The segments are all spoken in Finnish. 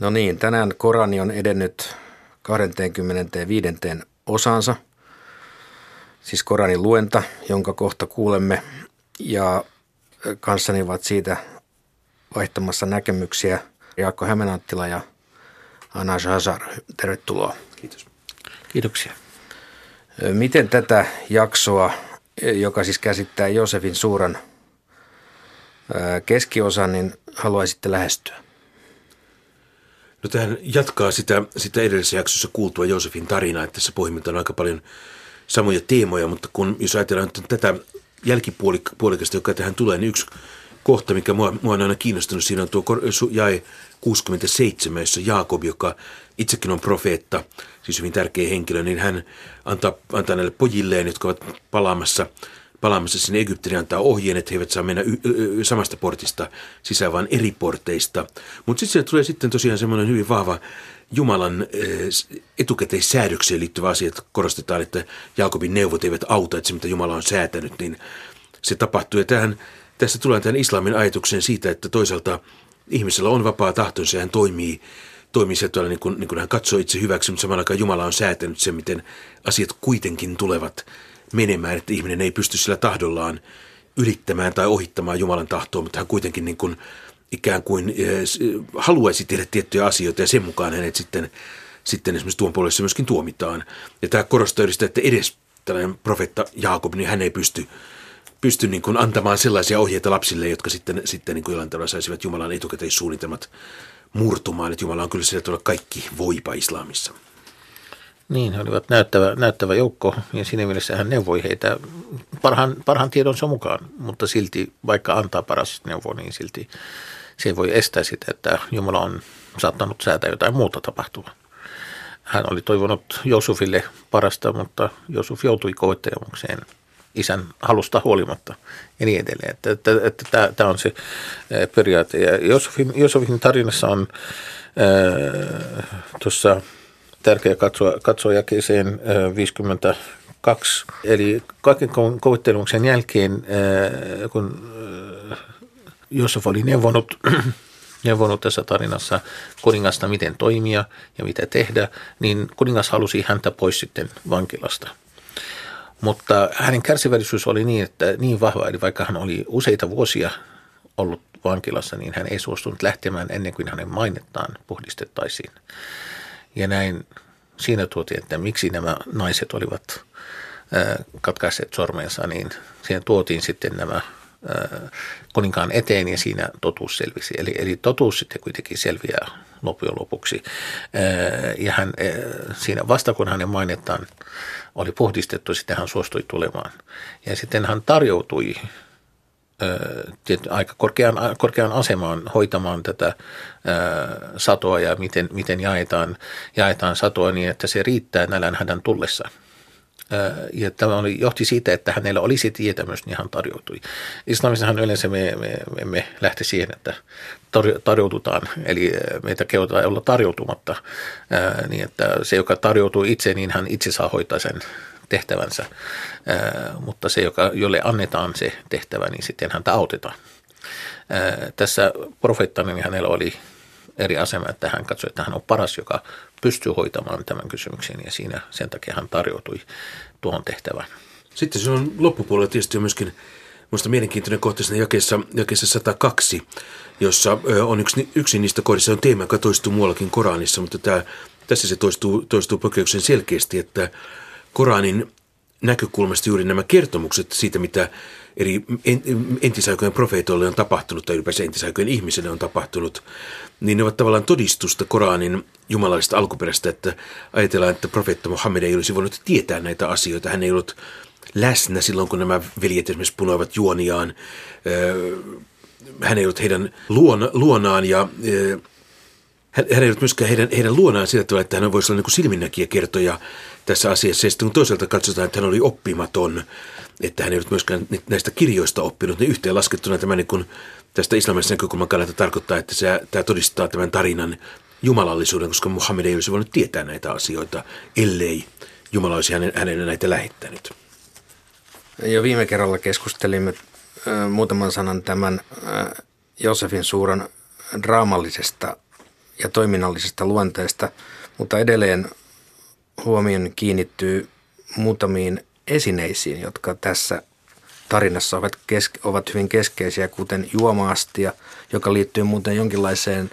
No niin, tänään Korani on edennyt 25. osansa, siis Koranin luenta, jonka kohta kuulemme. Ja kanssani ovat siitä vaihtamassa näkemyksiä Jaakko Hämeenanttila ja Anna Shazar. Tervetuloa. Kiitos. Kiitoksia. Miten tätä jaksoa, joka siis käsittää Josefin suuran keskiosan, niin haluaisitte lähestyä? No tähän jatkaa sitä, sitä edellisessä jaksossa kuultua Josefin tarinaa, että tässä pohjimmiltaan on aika paljon samoja teemoja, mutta kun jos ajatellaan nyt tätä jälkipuolikasta, joka tähän tulee, niin yksi kohta, mikä mua, mua on aina kiinnostunut, siinä on tuo jae 67, jossa Jaakob, joka itsekin on profeetta, siis hyvin tärkeä henkilö, niin hän antaa, antaa näille pojilleen, jotka ovat palaamassa – palaamassa sinne Egyptiin antaa ohjeen, että he eivät saa mennä y- y- samasta portista sisään, vaan eri porteista. Mutta sitten siellä tulee sitten tosiaan semmoinen hyvin vahva Jumalan etukäteissäädökseen liittyvä asia, että korostetaan, että Jaakobin neuvot eivät auta, että se mitä Jumala on säätänyt, niin se tapahtuu. Ja tähän, tässä tulee tämän islamin ajatuksen siitä, että toisaalta ihmisellä on vapaa tahtonsa ja hän toimii toimii se tuolla niin kuin, niin kuin hän katsoo itse hyväksi, mutta samalla aikaan Jumala on säätänyt sen, miten asiat kuitenkin tulevat menemään, että ihminen ei pysty sillä tahdollaan ylittämään tai ohittamaan Jumalan tahtoa, mutta hän kuitenkin niin kuin ikään kuin eh, haluaisi tehdä tiettyjä asioita ja sen mukaan hänet sitten, sitten esimerkiksi tuon puolessa myöskin tuomitaan. Ja tämä korostaa sitä, että edes tällainen profetta Jaakob, niin hän ei pysty, pysty niin kuin antamaan sellaisia ohjeita lapsille, jotka sitten, sitten niin kuin jollain tavalla saisivat Jumalan etukäteissuunnitelmat murtumaan, että Jumala on kyllä tavalla kaikki voipa islamissa. Niin, he olivat näyttävä, näyttävä joukko ja siinä mielessä hän neuvoi heitä parhaan, parhaan tiedonsa mukaan, mutta silti vaikka antaa paras neuvo, niin silti se ei voi estää sitä, että Jumala on saattanut säätää jotain muuta tapahtua. Hän oli toivonut Josufille parasta, mutta Josuf joutui koettelemukseen isän halusta huolimatta ja niin edelleen. Että, että, että tämä, tämä on se periaate. Josufin, Josufin tarinassa on äh, tuossa tärkeää katsoa, katsoa jakeeseen 52. Eli kaiken kovittelumuksen jälkeen, kun Josef oli neuvonut, neuvonut tässä tarinassa kuningasta, miten toimia ja mitä tehdä, niin kuningas halusi häntä pois sitten vankilasta. Mutta hänen kärsivällisyys oli niin, että niin vahva, eli vaikka hän oli useita vuosia ollut vankilassa, niin hän ei suostunut lähtemään ennen kuin hänen mainettaan puhdistettaisiin. Ja näin siinä tuotiin, että miksi nämä naiset olivat katkaisseet sormensa, niin siihen tuotiin sitten nämä kuninkaan eteen ja siinä totuus selvisi. Eli, eli totuus sitten kuitenkin selviää loppujen lopuksi. Ja hän, siinä vasta kun hänen mainettaan oli puhdistettu, sitten hän suostui tulemaan. Ja sitten hän tarjoutui aika korkean, korkean asemaan hoitamaan tätä satoa ja miten, miten jaetaan, jaetaan satoa niin, että se riittää nälän hädän tullessa. Ja tämä oli, johti siitä, että hänellä olisi tietämys, niin hän tarjoutui. Islamissahan yleensä me, me, me emme lähte siihen, että tarjoututaan, eli meitä kehotetaan olla tarjoutumatta, niin että se, joka tarjoutuu itse, niin hän itse saa hoitaa sen tehtävänsä, mutta se, joka, jolle annetaan se tehtävä, niin sitten häntä autetaan. Tässä profeettana niin hänellä oli eri asema, että hän katsoi, että hän on paras, joka pystyy hoitamaan tämän kysymyksen ja siinä sen takia hän tarjoutui tuohon tehtävään. Sitten se on loppupuolella tietysti myöskin minusta mielenkiintoinen kohta siinä jakeessa, jakeessa 102, jossa on yksi, yksi niistä kohdissa on teema, joka toistuu muuallakin Koranissa, mutta tämä, tässä se toistuu, toistuu poikkeuksen selkeästi, että Koranin näkökulmasta juuri nämä kertomukset siitä, mitä eri entisaikojen profeetoille on tapahtunut tai ylipäänsä entisaikojen ihmisille on tapahtunut, niin ne ovat tavallaan todistusta Koranin jumalallista alkuperäistä, että ajatellaan, että profeetta Muhammed ei olisi voinut tietää näitä asioita. Hän ei ollut läsnä silloin, kun nämä veljet esimerkiksi punoivat juoniaan. Hän ei ollut heidän luonaan ja hän, hän ei ollut myöskään heidän, heidän luonaan sillä tavalla, että hän voisi olla niin silminnäkijä kertoja tässä asiassa. Ja sitten kun toisaalta katsotaan, että hän oli oppimaton, että hän ei ollut myöskään näistä kirjoista oppinut, niin yhteen laskettuna tämä niin kuin tästä islamisen näkökulman kannalta tarkoittaa, että se, tämä todistaa tämän tarinan jumalallisuuden, koska Muhammed ei olisi voinut tietää näitä asioita, ellei Jumala olisi hänen, hänen näitä lähettänyt. Jo viime kerralla keskustelimme muutaman sanan tämän Josefin suuran draamallisesta ja toiminnallisesta luonteesta, mutta edelleen huomion kiinnittyy muutamiin esineisiin, jotka tässä tarinassa ovat, keske, ovat hyvin keskeisiä, kuten juomaastia, joka liittyy muuten jonkinlaiseen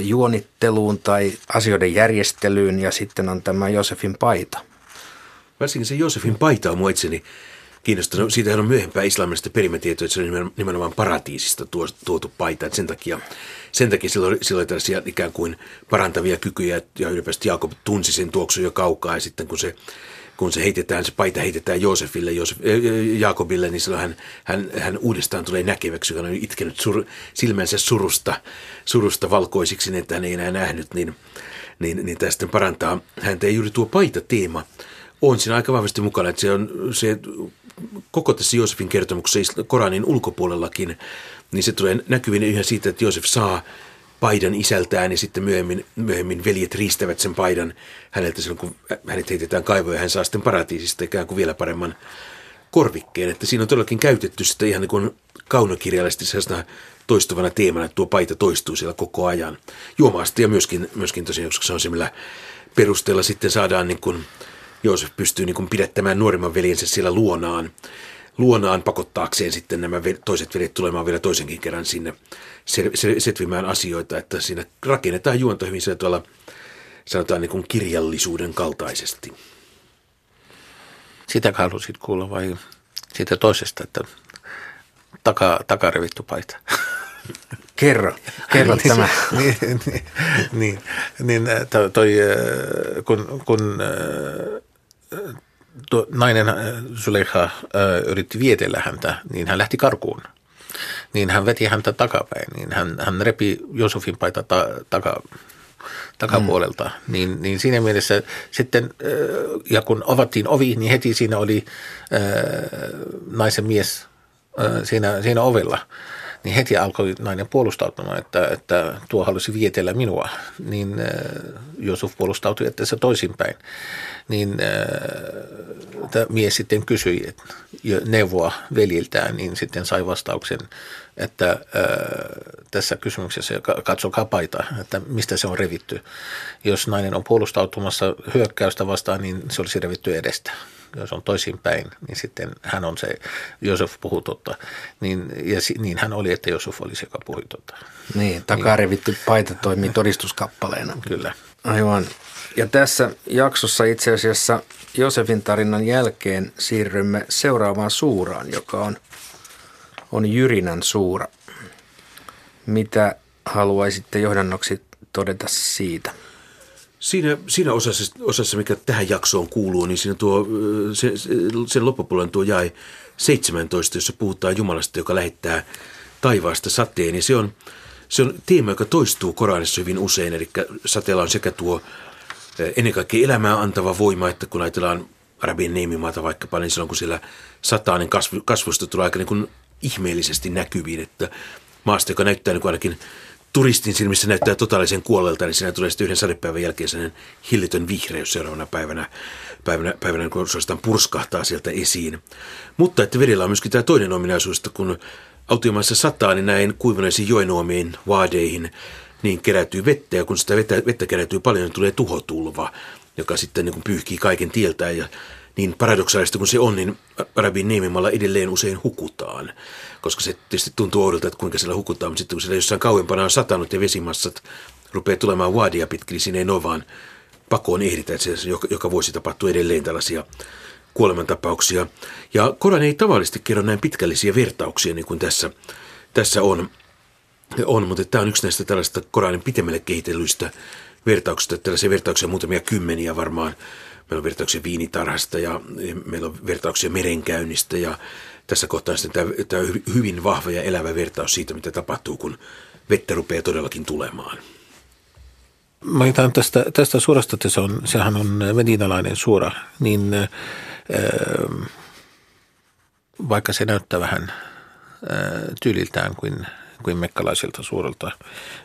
juonitteluun tai asioiden järjestelyyn ja sitten on tämä Josefin paita. Varsinkin se Josefin paita on itseni kiinnostunut. Siitähän on myöhempää islamista perimätietoa, että se on nimenomaan paratiisista tuotu paita. Että sen takia, sen takia silloin, silloin tällaisia ikään kuin parantavia kykyjä ja ylipäätään Jaakob tunsi sen tuoksun jo kaukaa ja sitten kun se kun se heitetään, se paita heitetään Joosefille, Joosef, äh, Jaakobille, niin silloin hän, hän, hän uudestaan tulee näkeväksi, joka on itkenyt sur, silmänsä surusta, surusta valkoisiksi, niin että hän ei enää nähnyt, niin, niin, niin tästä parantaa häntä. Ja juuri tuo paita-teema on siinä aika vahvasti mukana, että se on se koko tässä Joosefin kertomuksessa Koranin ulkopuolellakin, niin se tulee näkyviin ihan siitä, että Joosef saa paidan isältään ja sitten myöhemmin, myöhemmin veljet riistävät sen paidan häneltä silloin, kun hänet heitetään kaivoon ja hän saa sitten paratiisista ikään kuin vielä paremman korvikkeen. Että siinä on todellakin käytetty sitä ihan niin kuin kaunokirjallisesti sellaisena toistuvana teemana, että tuo paita toistuu siellä koko ajan. Juomaasti ja myöskin, myöskin tosiaan, koska se on se, millä perusteella sitten saadaan niin kuin, Joosef pystyy niin kuin pidättämään nuorimman veljensä siellä luonaan luonaan pakottaakseen sitten nämä toiset veljet tulemaan vielä toisenkin kerran sinne setvimään asioita, että siinä rakennetaan juonta hyvin se tuolla sanotaan niin kuin kirjallisuuden kaltaisesti. Sitä halusit kuulla vai siitä toisesta, että taka, takarevittu paita? Kerro, kerro niin, tämä. Niin, niin, niin, niin toi, kun, kun tuo nainen Suleha yritti vietellä häntä, niin hän lähti karkuun niin hän veti häntä takapäin. Niin hän, hän repi Josefin paita ta, taka, takapuolelta. Mm. Niin, niin siinä mielessä sitten, ja kun avattiin ovi, niin heti siinä oli äh, naisen mies äh, siinä, siinä ovella niin heti alkoi nainen puolustautumaan, että, että tuo halusi vietellä minua. Niin äh, Josuf puolustautui, että se toisinpäin. Niin äh, mies sitten kysyi että neuvoa veljiltään, niin sitten sai vastauksen, että äh, tässä kysymyksessä katsokaa paita, että mistä se on revitty. Jos nainen on puolustautumassa hyökkäystä vastaan, niin se olisi revitty edestä jos on toisinpäin, niin sitten hän on se, Josef puhuu totta. Niin, ja niin hän oli, että Josef oli se, joka puhui totta. Niin, takarevitty paita toimii todistuskappaleena. Kyllä. Aivan. Ja tässä jaksossa itse asiassa Josefin tarinan jälkeen siirrymme seuraavaan suuraan, joka on, on Jyrinän suura. Mitä haluaisitte johdannoksi todeta siitä? Siinä, siinä osassa, osassa, mikä tähän jaksoon kuuluu, niin siinä tuo, se, sen loppupuolen tuo jäi 17, jossa puhutaan Jumalasta, joka lähettää taivaasta sateen. Niin se on, se on teema, joka toistuu Koranissa hyvin usein. Eli sateella on sekä tuo ennen kaikkea elämää antava voima, että kun ajatellaan Arabien neimimaata vaikkapa, niin silloin kun siellä sataa, niin kasvu, kasvusta tulee aika niin kuin ihmeellisesti näkyviin, että maasta, joka näyttää niin kuin ainakin turistin silmissä näyttää totaalisen kuolelta, niin siinä tulee sitten yhden sadepäivän jälkeen sellainen hillitön vihreys seuraavana päivänä, päivänä, päivänä kun suorastaan purskahtaa sieltä esiin. Mutta että vedellä on myöskin tämä toinen ominaisuus, että kun autiomaissa sataa, niin näin kuivuneisiin joenuomiin, vaadeihin, niin kerätyy vettä, ja kun sitä vettä, vettä kerätyy paljon, niin tulee tuhotulva, joka sitten niin pyyhkii kaiken tieltään, ja niin paradoksaalista kuin se on, niin Arabin niemimalla edelleen usein hukutaan. Koska se tietysti tuntuu oudolta, että kuinka siellä hukutaan, mutta sitten kun siellä jossain kauempana on satanut ja vesimassat rupeaa tulemaan vaadia pitkin, niin siinä ei ole vaan pakoon ehditä, että se joka, vuosi tapahtuu edelleen tällaisia kuolemantapauksia. Ja Koran ei tavallisesti kerro näin pitkällisiä vertauksia niin kuin tässä, tässä on, on, mutta tämä on yksi näistä tällaista Koranin pitemmälle kehitellyistä vertauksista. Tällaisia vertauksia muutamia kymmeniä varmaan Meillä on vertauksia viinitarhasta ja meillä on vertauksia merenkäynnistä ja tässä kohtaa sitten tämä, tämä hyvin vahva ja elävä vertaus siitä, mitä tapahtuu, kun vettä rupeaa todellakin tulemaan. Mainitaan tästä, tästä suorasta, että se on, sehän on medinalainen suora, niin äh, vaikka se näyttää vähän äh, tyyliltään kuin kuin mekkalaisilta suurelta.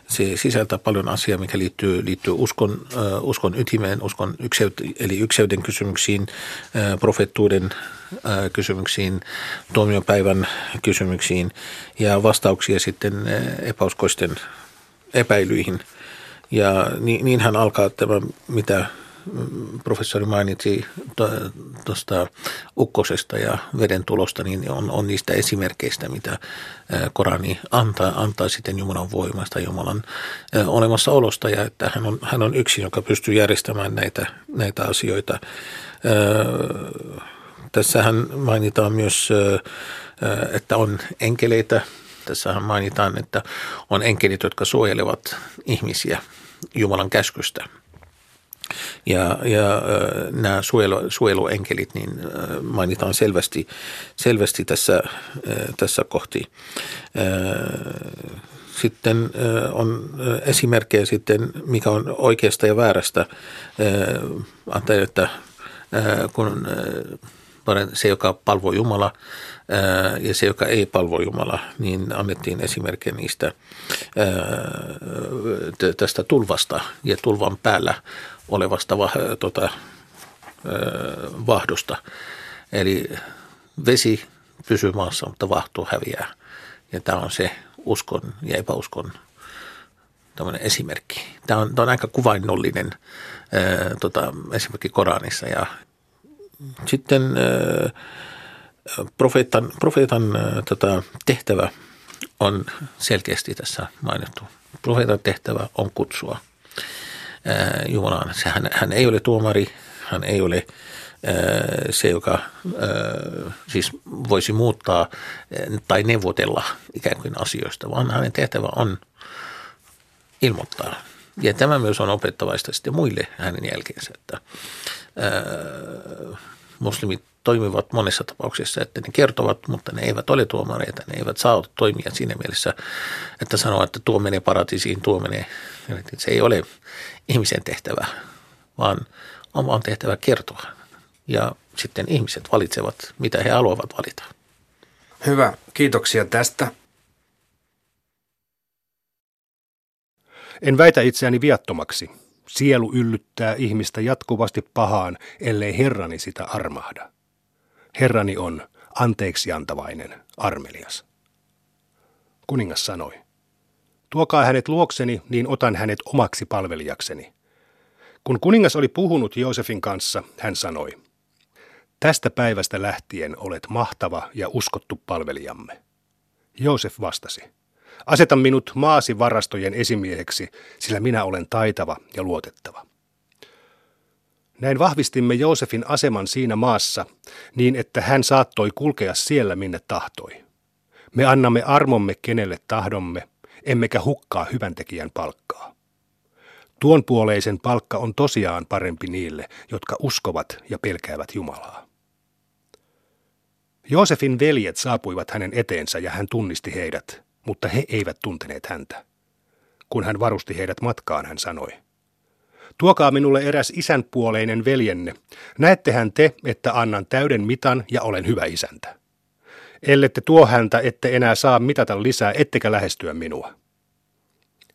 Se sisältää paljon asiaa, mikä liittyy, liittyy uskon, uh, uskon ytimeen, uskon ykseut, eli ykseyden kysymyksiin, uh, profettuuden uh, kysymyksiin, tuomiopäivän kysymyksiin ja vastauksia sitten epäuskoisten epäilyihin. Ja niin, hän alkaa tämä, mitä professori mainitsi tuosta ukkosesta ja veden tulosta, niin on, on niistä esimerkkeistä, mitä Korani antaa, antaa sitten Jumalan voimasta, Jumalan olemassaolosta ja että hän on, hän on yksi, joka pystyy järjestämään näitä, näitä asioita. Tässähän mainitaan myös, että on enkeleitä. Tässähän mainitaan, että on enkelit, jotka suojelevat ihmisiä Jumalan käskystä – ja, ja nämä suojelu, suojeluenkelit niin mainitaan selvästi, selvästi tässä, tässä kohti. Sitten on esimerkkejä sitten, mikä on oikeasta ja väärästä. Antaa, että kun se, joka palvoo Jumala ja se, joka ei palvo Jumala, niin annettiin esimerkkejä niistä tästä tulvasta ja tulvan päällä olevasta tota, vahdosta. Eli vesi pysyy maassa, mutta vahto häviää. Ja tämä on se uskon ja epäuskon tämmöinen esimerkki. Tämä on, tämä on aika kuvainnollinen ää, tota, esimerkki Koranissa. Ja sitten ää, profeetan, profeetan ää, tota, tehtävä on selkeästi tässä mainittu. Profeetan tehtävä on kutsua Jumalaan. Hän, hän ei ole tuomari, hän ei ole se, joka siis voisi muuttaa tai neuvotella ikään kuin asioista, vaan hänen tehtävä on ilmoittaa. Ja tämä myös on opettavaista sitten muille hänen jälkeensä, että muslimit toimivat monessa tapauksessa, että ne kertovat, mutta ne eivät ole tuomareita, ne eivät saa toimia siinä mielessä, että sanoa, että tuo menee paratiisiin, tuo menee. Se ei ole ihmisen tehtävä, vaan on tehtävä kertoa. Ja sitten ihmiset valitsevat, mitä he haluavat valita. Hyvä, kiitoksia tästä. En väitä itseäni viattomaksi. Sielu yllyttää ihmistä jatkuvasti pahaan, ellei Herrani sitä armahda. Herrani on anteeksiantavainen, armelias. Kuningas sanoi, tuokaa hänet luokseni, niin otan hänet omaksi palvelijakseni. Kun kuningas oli puhunut Joosefin kanssa, hän sanoi, tästä päivästä lähtien olet mahtava ja uskottu palvelijamme. Joosef vastasi, aseta minut maasi varastojen esimieheksi, sillä minä olen taitava ja luotettava. Näin vahvistimme Joosefin aseman siinä maassa niin, että hän saattoi kulkea siellä, minne tahtoi. Me annamme armomme kenelle tahdomme, emmekä hukkaa hyväntekijän palkkaa. Tuon puoleisen palkka on tosiaan parempi niille, jotka uskovat ja pelkäävät Jumalaa. Joosefin veljet saapuivat hänen eteensä ja hän tunnisti heidät, mutta he eivät tunteneet häntä. Kun hän varusti heidät matkaan, hän sanoi – Tuokaa minulle eräs isänpuoleinen veljenne. Näettehän te, että annan täyden mitan ja olen hyvä isäntä. Ellette tuo häntä, ette enää saa mitata lisää, ettekä lähestyä minua.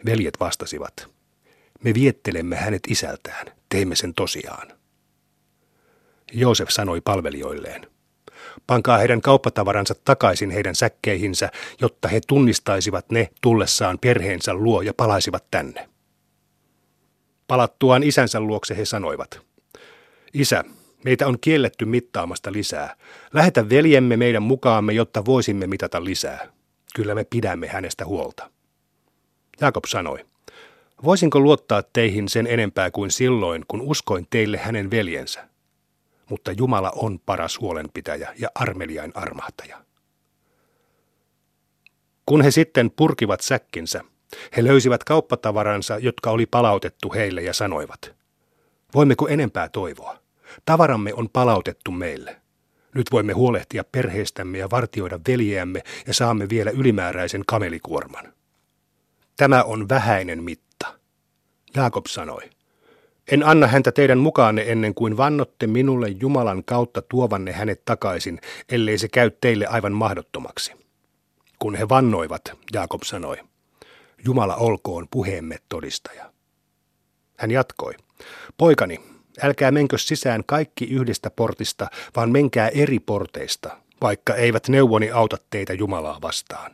Veljet vastasivat. Me viettelemme hänet isältään, teimme sen tosiaan. Joosef sanoi palvelijoilleen. Pankaa heidän kauppatavaransa takaisin heidän säkkeihinsä, jotta he tunnistaisivat ne tullessaan perheensä luo ja palaisivat tänne. Palattuaan isänsä luokse he sanoivat, Isä, meitä on kielletty mittaamasta lisää. Lähetä veljemme meidän mukaamme, jotta voisimme mitata lisää. Kyllä me pidämme hänestä huolta. Jakob sanoi, voisinko luottaa teihin sen enempää kuin silloin, kun uskoin teille hänen veljensä? Mutta Jumala on paras huolenpitäjä ja armeliain armahtaja. Kun he sitten purkivat säkkinsä, he löysivät kauppatavaransa, jotka oli palautettu heille ja sanoivat, voimmeko enempää toivoa? Tavaramme on palautettu meille. Nyt voimme huolehtia perheestämme ja vartioida veljeämme ja saamme vielä ylimääräisen kamelikuorman. Tämä on vähäinen mitta. Jaakob sanoi, en anna häntä teidän mukaanne ennen kuin vannotte minulle Jumalan kautta tuovanne hänet takaisin, ellei se käy teille aivan mahdottomaksi. Kun he vannoivat, Jaakob sanoi, Jumala olkoon puheemme todistaja. Hän jatkoi, poikani, älkää menkö sisään kaikki yhdestä portista, vaan menkää eri porteista, vaikka eivät neuvoni auta teitä Jumalaa vastaan.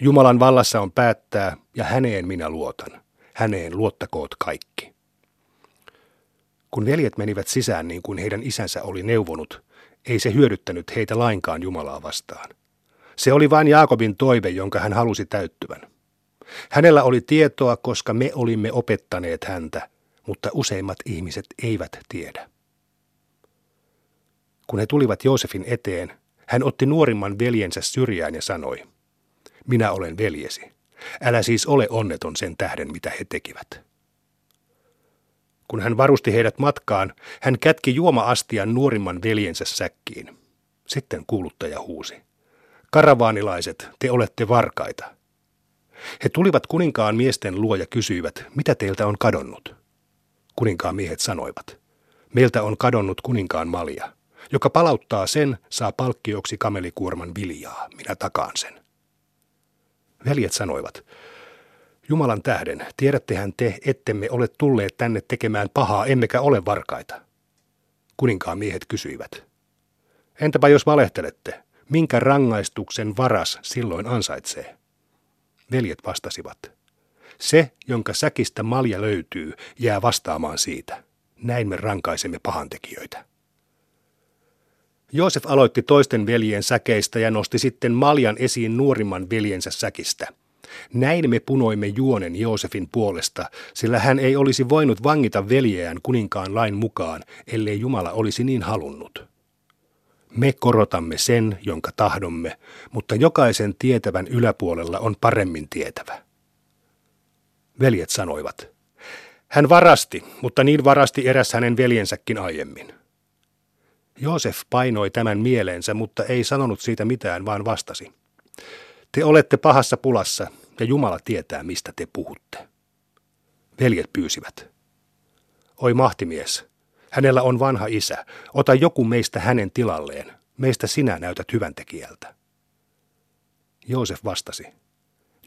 Jumalan vallassa on päättää, ja häneen minä luotan. Häneen luottakoot kaikki. Kun veljet menivät sisään niin kuin heidän isänsä oli neuvonut, ei se hyödyttänyt heitä lainkaan Jumalaa vastaan. Se oli vain Jaakobin toive, jonka hän halusi täyttyvän. Hänellä oli tietoa, koska me olimme opettaneet häntä, mutta useimmat ihmiset eivät tiedä. Kun he tulivat Joosefin eteen, hän otti nuorimman veljensä syrjään ja sanoi, minä olen veljesi. Älä siis ole onneton sen tähden, mitä he tekivät. Kun hän varusti heidät matkaan, hän kätki juoma-astian nuorimman veljensä säkkiin. Sitten kuuluttaja huusi. Karavaanilaiset, te olette varkaita. He tulivat kuninkaan miesten luo ja kysyivät, mitä teiltä on kadonnut. Kuninkaan miehet sanoivat, meiltä on kadonnut kuninkaan malja. Joka palauttaa sen, saa palkkioksi kamelikuorman viljaa, minä takaan sen. Veljet sanoivat, Jumalan tähden, tiedättehän te, ettemme ole tulleet tänne tekemään pahaa, emmekä ole varkaita. Kuninkaan miehet kysyivät. Entäpä jos valehtelette, minkä rangaistuksen varas silloin ansaitsee? Veljet vastasivat. Se, jonka säkistä malja löytyy, jää vastaamaan siitä. Näin me rankaisemme pahantekijöitä. Joosef aloitti toisten veljen säkeistä ja nosti sitten maljan esiin nuorimman veljensä säkistä. Näin me punoimme juonen Joosefin puolesta, sillä hän ei olisi voinut vangita veljeään kuninkaan lain mukaan, ellei Jumala olisi niin halunnut. Me korotamme sen, jonka tahdomme, mutta jokaisen tietävän yläpuolella on paremmin tietävä. Veljet sanoivat. Hän varasti, mutta niin varasti eräs hänen veljensäkin aiemmin. Joosef painoi tämän mieleensä, mutta ei sanonut siitä mitään, vaan vastasi. Te olette pahassa pulassa, ja Jumala tietää, mistä te puhutte. Veljet pyysivät. Oi mahtimies, hänellä on vanha isä. Ota joku meistä hänen tilalleen. Meistä sinä näytät hyvän tekijältä. Joosef vastasi.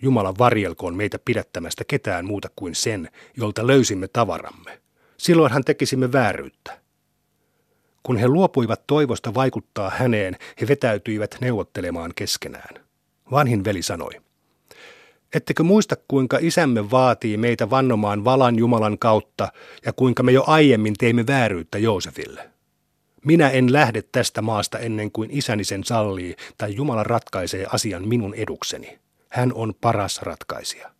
Jumala varjelkoon meitä pidättämästä ketään muuta kuin sen, jolta löysimme tavaramme. Silloin hän tekisimme vääryyttä. Kun he luopuivat toivosta vaikuttaa häneen, he vetäytyivät neuvottelemaan keskenään. Vanhin veli sanoi, Ettekö muista, kuinka isämme vaatii meitä vannomaan valan Jumalan kautta ja kuinka me jo aiemmin teimme vääryyttä Joosefille? Minä en lähde tästä maasta ennen kuin isäni sen sallii tai Jumala ratkaisee asian minun edukseni. Hän on paras ratkaisija.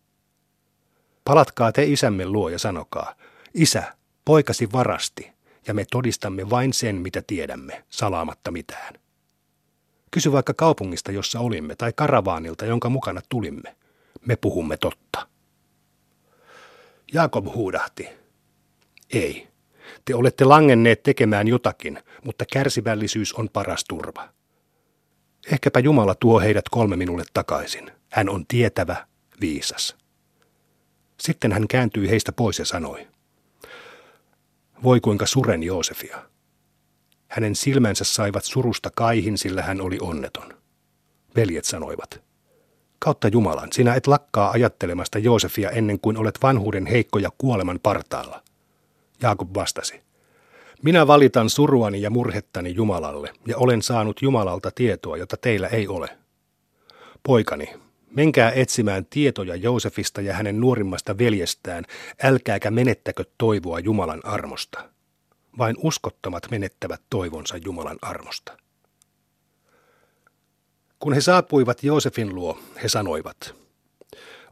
Palatkaa te isämme luo ja sanokaa, isä, poikasi varasti, ja me todistamme vain sen, mitä tiedämme, salaamatta mitään. Kysy vaikka kaupungista, jossa olimme, tai karavaanilta, jonka mukana tulimme. Me puhumme totta. Jaakob huudahti. Ei. Te olette langenneet tekemään jotakin, mutta kärsivällisyys on paras turva. Ehkäpä Jumala tuo heidät kolme minulle takaisin. Hän on tietävä, viisas. Sitten hän kääntyi heistä pois ja sanoi, voi kuinka suren Joosefia. Hänen silmänsä saivat surusta kaihin, sillä hän oli onneton. Veljet sanoivat, kautta Jumalan, sinä et lakkaa ajattelemasta Joosefia ennen kuin olet vanhuuden heikko ja kuoleman partaalla. Jaakob vastasi, minä valitan suruani ja murhettani Jumalalle, ja olen saanut Jumalalta tietoa, jota teillä ei ole. Poikani, Menkää etsimään tietoja Joosefista ja hänen nuorimmasta veljestään, älkääkä menettäkö toivoa Jumalan armosta. Vain uskottomat menettävät toivonsa Jumalan armosta. Kun he saapuivat Joosefin luo, he sanoivat,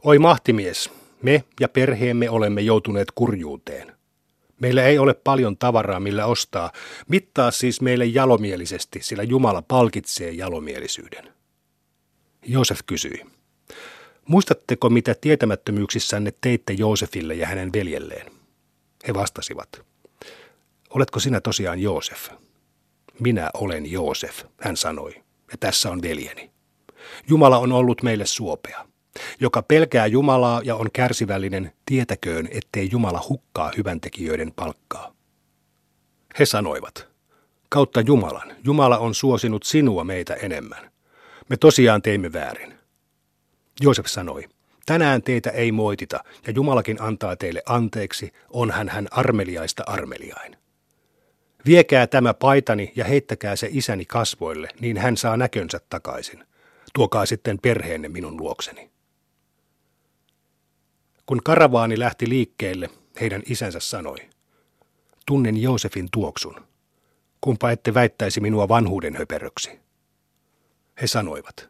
Oi mahtimies, me ja perheemme olemme joutuneet kurjuuteen. Meillä ei ole paljon tavaraa, millä ostaa. Mittaa siis meille jalomielisesti, sillä Jumala palkitsee jalomielisyyden. Joosef kysyi, Muistatteko, mitä tietämättömyyksissänne teitte Joosefille ja hänen veljelleen? He vastasivat. Oletko sinä tosiaan Joosef? Minä olen Joosef, hän sanoi, ja tässä on veljeni. Jumala on ollut meille suopea. Joka pelkää Jumalaa ja on kärsivällinen, tietäköön, ettei Jumala hukkaa hyväntekijöiden palkkaa. He sanoivat, kautta Jumalan, Jumala on suosinut sinua meitä enemmän. Me tosiaan teimme väärin. Joosef sanoi, tänään teitä ei moitita, ja Jumalakin antaa teille anteeksi, onhan hän armeliaista armeliain. Viekää tämä paitani ja heittäkää se isäni kasvoille, niin hän saa näkönsä takaisin. Tuokaa sitten perheenne minun luokseni. Kun karavaani lähti liikkeelle, heidän isänsä sanoi, tunnen Joosefin tuoksun. Kumpa ette väittäisi minua vanhuuden höperöksi? He sanoivat,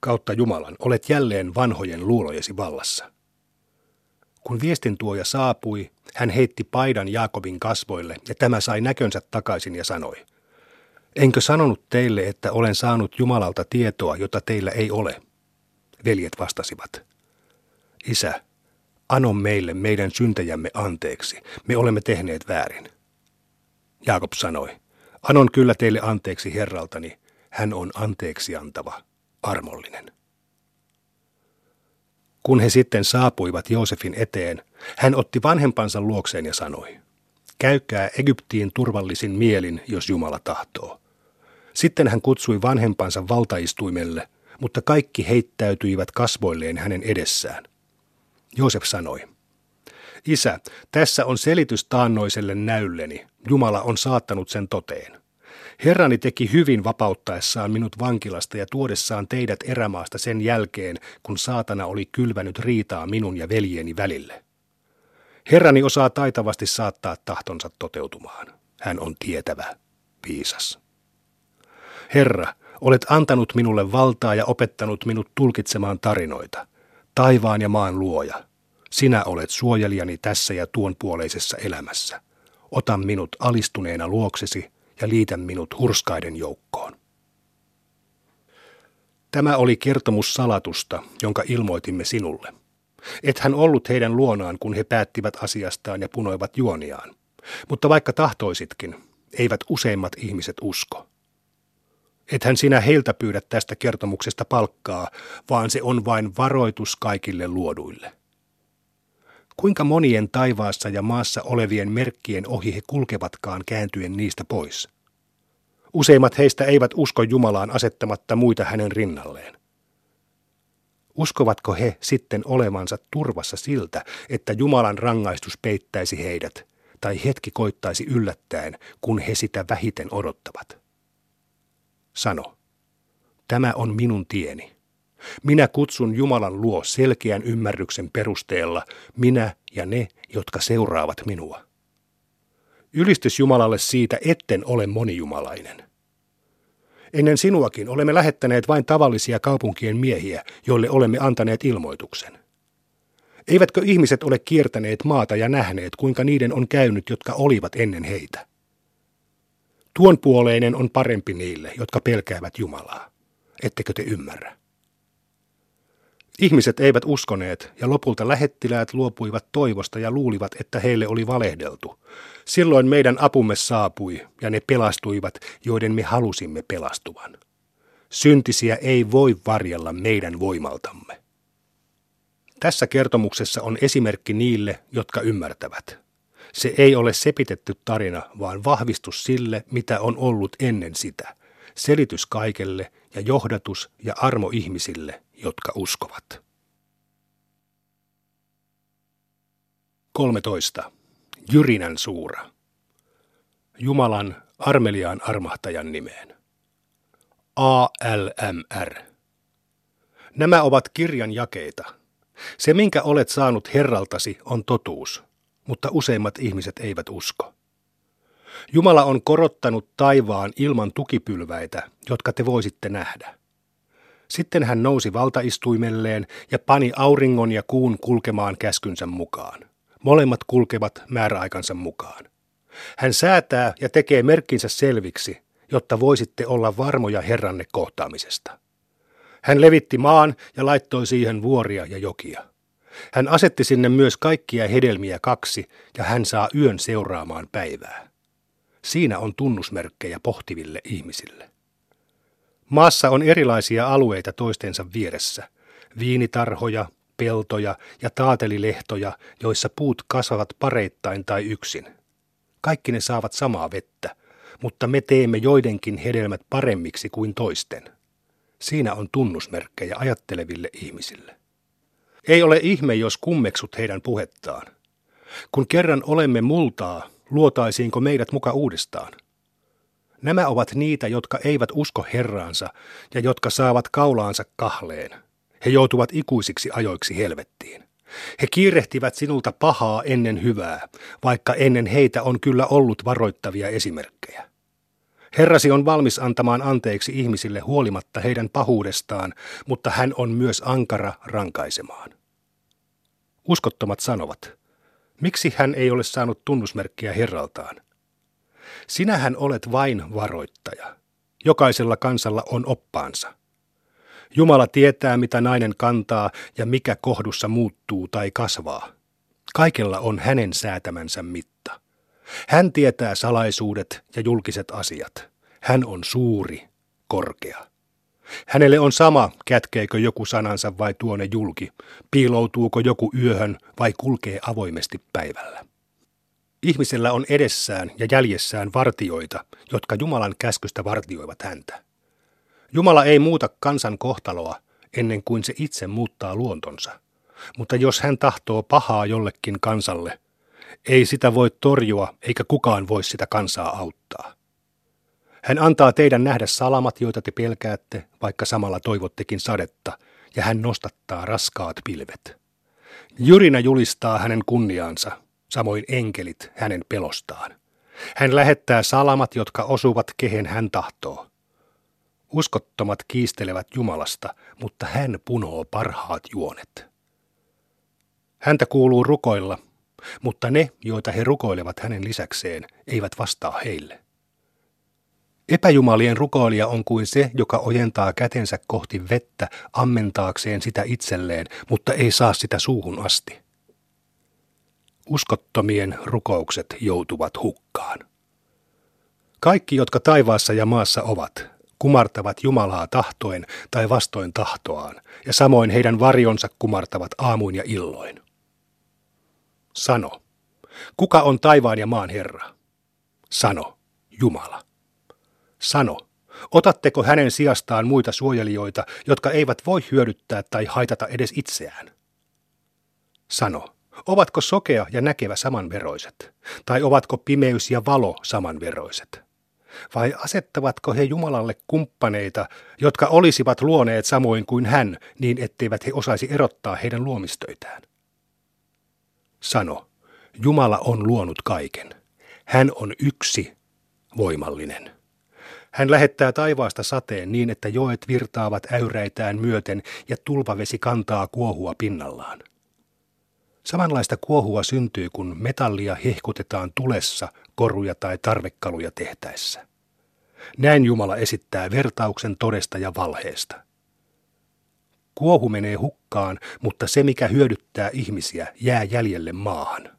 kautta Jumalan, olet jälleen vanhojen luulojesi vallassa. Kun viestintuoja saapui, hän heitti paidan Jaakobin kasvoille ja tämä sai näkönsä takaisin ja sanoi, Enkö sanonut teille, että olen saanut Jumalalta tietoa, jota teillä ei ole? Veljet vastasivat, Isä, ano meille meidän syntejämme anteeksi, me olemme tehneet väärin. Jaakob sanoi, anon kyllä teille anteeksi herraltani, hän on anteeksi antava, armollinen. Kun he sitten saapuivat Joosefin eteen, hän otti vanhempansa luokseen ja sanoi, käykää Egyptiin turvallisin mielin, jos Jumala tahtoo. Sitten hän kutsui vanhempansa valtaistuimelle, mutta kaikki heittäytyivät kasvoilleen hänen edessään. Joosef sanoi, Isä, tässä on selitys taannoiselle näylleni. Jumala on saattanut sen toteen. Herrani teki hyvin vapauttaessaan minut vankilasta ja tuodessaan teidät erämaasta sen jälkeen, kun saatana oli kylvänyt riitaa minun ja veljeni välille. Herrani osaa taitavasti saattaa tahtonsa toteutumaan. Hän on tietävä, viisas. Herra, olet antanut minulle valtaa ja opettanut minut tulkitsemaan tarinoita. Taivaan ja maan luoja. Sinä olet suojelijani tässä ja tuon puoleisessa elämässä. Ota minut alistuneena luoksesi ja liitä minut hurskaiden joukkoon. Tämä oli kertomus salatusta, jonka ilmoitimme sinulle. Et hän ollut heidän luonaan, kun he päättivät asiastaan ja punoivat juoniaan. Mutta vaikka tahtoisitkin, eivät useimmat ihmiset usko. Ethän sinä heiltä pyydä tästä kertomuksesta palkkaa, vaan se on vain varoitus kaikille luoduille. Kuinka monien taivaassa ja maassa olevien merkkien ohi he kulkevatkaan kääntyen niistä pois? Useimmat heistä eivät usko Jumalaan asettamatta muita hänen rinnalleen. Uskovatko he sitten olevansa turvassa siltä, että Jumalan rangaistus peittäisi heidät, tai hetki koittaisi yllättäen, kun he sitä vähiten odottavat? Sano, tämä on minun tieni. Minä kutsun Jumalan luo selkeän ymmärryksen perusteella, minä ja ne, jotka seuraavat minua. Ylistys Jumalalle siitä, etten ole monijumalainen. Ennen sinuakin olemme lähettäneet vain tavallisia kaupunkien miehiä, joille olemme antaneet ilmoituksen. Eivätkö ihmiset ole kiertäneet maata ja nähneet, kuinka niiden on käynyt, jotka olivat ennen heitä? Tuon puoleinen on parempi niille, jotka pelkäävät Jumalaa. Ettekö te ymmärrä? Ihmiset eivät uskoneet, ja lopulta lähettiläät luopuivat toivosta ja luulivat, että heille oli valehdeltu. Silloin meidän apumme saapui, ja ne pelastuivat, joiden me halusimme pelastuvan. Syntisiä ei voi varjella meidän voimaltamme. Tässä kertomuksessa on esimerkki niille, jotka ymmärtävät. Se ei ole sepitetty tarina, vaan vahvistus sille, mitä on ollut ennen sitä. Selitys kaikelle ja johdatus ja armo ihmisille, jotka uskovat. 13. Jyrinän suura. Jumalan armeliaan armahtajan nimeen. ALMR. Nämä ovat kirjan jakeita. Se, minkä olet saanut Herraltasi, on totuus, mutta useimmat ihmiset eivät usko. Jumala on korottanut taivaan ilman tukipylväitä, jotka te voisitte nähdä. Sitten hän nousi valtaistuimelleen ja pani auringon ja kuun kulkemaan käskynsä mukaan. Molemmat kulkevat määräaikansa mukaan. Hän säätää ja tekee merkkinsä selviksi, jotta voisitte olla varmoja Herranne kohtaamisesta. Hän levitti maan ja laittoi siihen vuoria ja jokia. Hän asetti sinne myös kaikkia hedelmiä kaksi, ja hän saa yön seuraamaan päivää. Siinä on tunnusmerkkejä pohtiville ihmisille. Maassa on erilaisia alueita toistensa vieressä. Viinitarhoja, peltoja ja taatelilehtoja, joissa puut kasvavat pareittain tai yksin. Kaikki ne saavat samaa vettä, mutta me teemme joidenkin hedelmät paremmiksi kuin toisten. Siinä on tunnusmerkkejä ajatteleville ihmisille. Ei ole ihme, jos kummeksut heidän puhettaan. Kun kerran olemme multaa, luotaisiinko meidät muka uudestaan? Nämä ovat niitä, jotka eivät usko Herraansa ja jotka saavat kaulaansa kahleen. He joutuvat ikuisiksi ajoiksi helvettiin. He kiirehtivät sinulta pahaa ennen hyvää, vaikka ennen heitä on kyllä ollut varoittavia esimerkkejä. Herrasi on valmis antamaan anteeksi ihmisille huolimatta heidän pahuudestaan, mutta hän on myös ankara rankaisemaan. Uskottomat sanovat, miksi hän ei ole saanut tunnusmerkkiä Herraltaan? Sinähän olet vain varoittaja. Jokaisella kansalla on oppaansa. Jumala tietää, mitä nainen kantaa ja mikä kohdussa muuttuu tai kasvaa. Kaikella on hänen säätämänsä mitta. Hän tietää salaisuudet ja julkiset asiat. Hän on suuri, korkea. Hänelle on sama, kätkeekö joku sanansa vai tuone julki, piiloutuuko joku yöhön vai kulkee avoimesti päivällä. Ihmisellä on edessään ja jäljessään vartioita, jotka Jumalan käskystä vartioivat häntä. Jumala ei muuta kansan kohtaloa ennen kuin se itse muuttaa luontonsa. Mutta jos hän tahtoo pahaa jollekin kansalle, ei sitä voi torjua eikä kukaan voi sitä kansaa auttaa. Hän antaa teidän nähdä salamat, joita te pelkäätte, vaikka samalla toivottekin sadetta, ja hän nostattaa raskaat pilvet. Jyrinä julistaa hänen kunniaansa, samoin enkelit hänen pelostaan. Hän lähettää salamat, jotka osuvat kehen hän tahtoo. Uskottomat kiistelevät Jumalasta, mutta hän punoo parhaat juonet. Häntä kuuluu rukoilla, mutta ne, joita he rukoilevat hänen lisäkseen, eivät vastaa heille. Epäjumalien rukoilija on kuin se, joka ojentaa kätensä kohti vettä ammentaakseen sitä itselleen, mutta ei saa sitä suuhun asti. Uskottomien rukoukset joutuvat hukkaan. Kaikki, jotka taivaassa ja maassa ovat, kumartavat Jumalaa tahtoen tai vastoin tahtoaan, ja samoin heidän varjonsa kumartavat aamuin ja illoin. Sano, kuka on taivaan ja maan Herra? Sano, Jumala. Sano, otatteko hänen sijastaan muita suojelijoita, jotka eivät voi hyödyttää tai haitata edes itseään? Sano, ovatko sokea ja näkevä samanveroiset, tai ovatko pimeys ja valo samanveroiset? Vai asettavatko he Jumalalle kumppaneita, jotka olisivat luoneet samoin kuin hän, niin etteivät he osaisi erottaa heidän luomistöitään? Sano, Jumala on luonut kaiken. Hän on yksi, voimallinen. Hän lähettää taivaasta sateen niin, että joet virtaavat äyräitään myöten ja tulvavesi kantaa kuohua pinnallaan. Samanlaista kuohua syntyy, kun metallia hehkutetaan tulessa koruja tai tarvekaluja tehtäessä. Näin Jumala esittää vertauksen todesta ja valheesta. Kuohu menee hukkaan, mutta se, mikä hyödyttää ihmisiä, jää jäljelle maahan.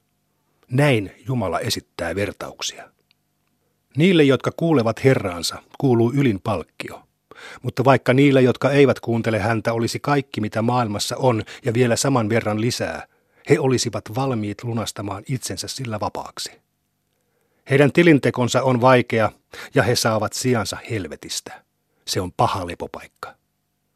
Näin Jumala esittää vertauksia. Niille, jotka kuulevat Herraansa, kuuluu ylin palkkio. Mutta vaikka niille, jotka eivät kuuntele häntä, olisi kaikki, mitä maailmassa on, ja vielä saman verran lisää, he olisivat valmiit lunastamaan itsensä sillä vapaaksi. Heidän tilintekonsa on vaikea, ja he saavat sijansa helvetistä. Se on paha lepopaikka.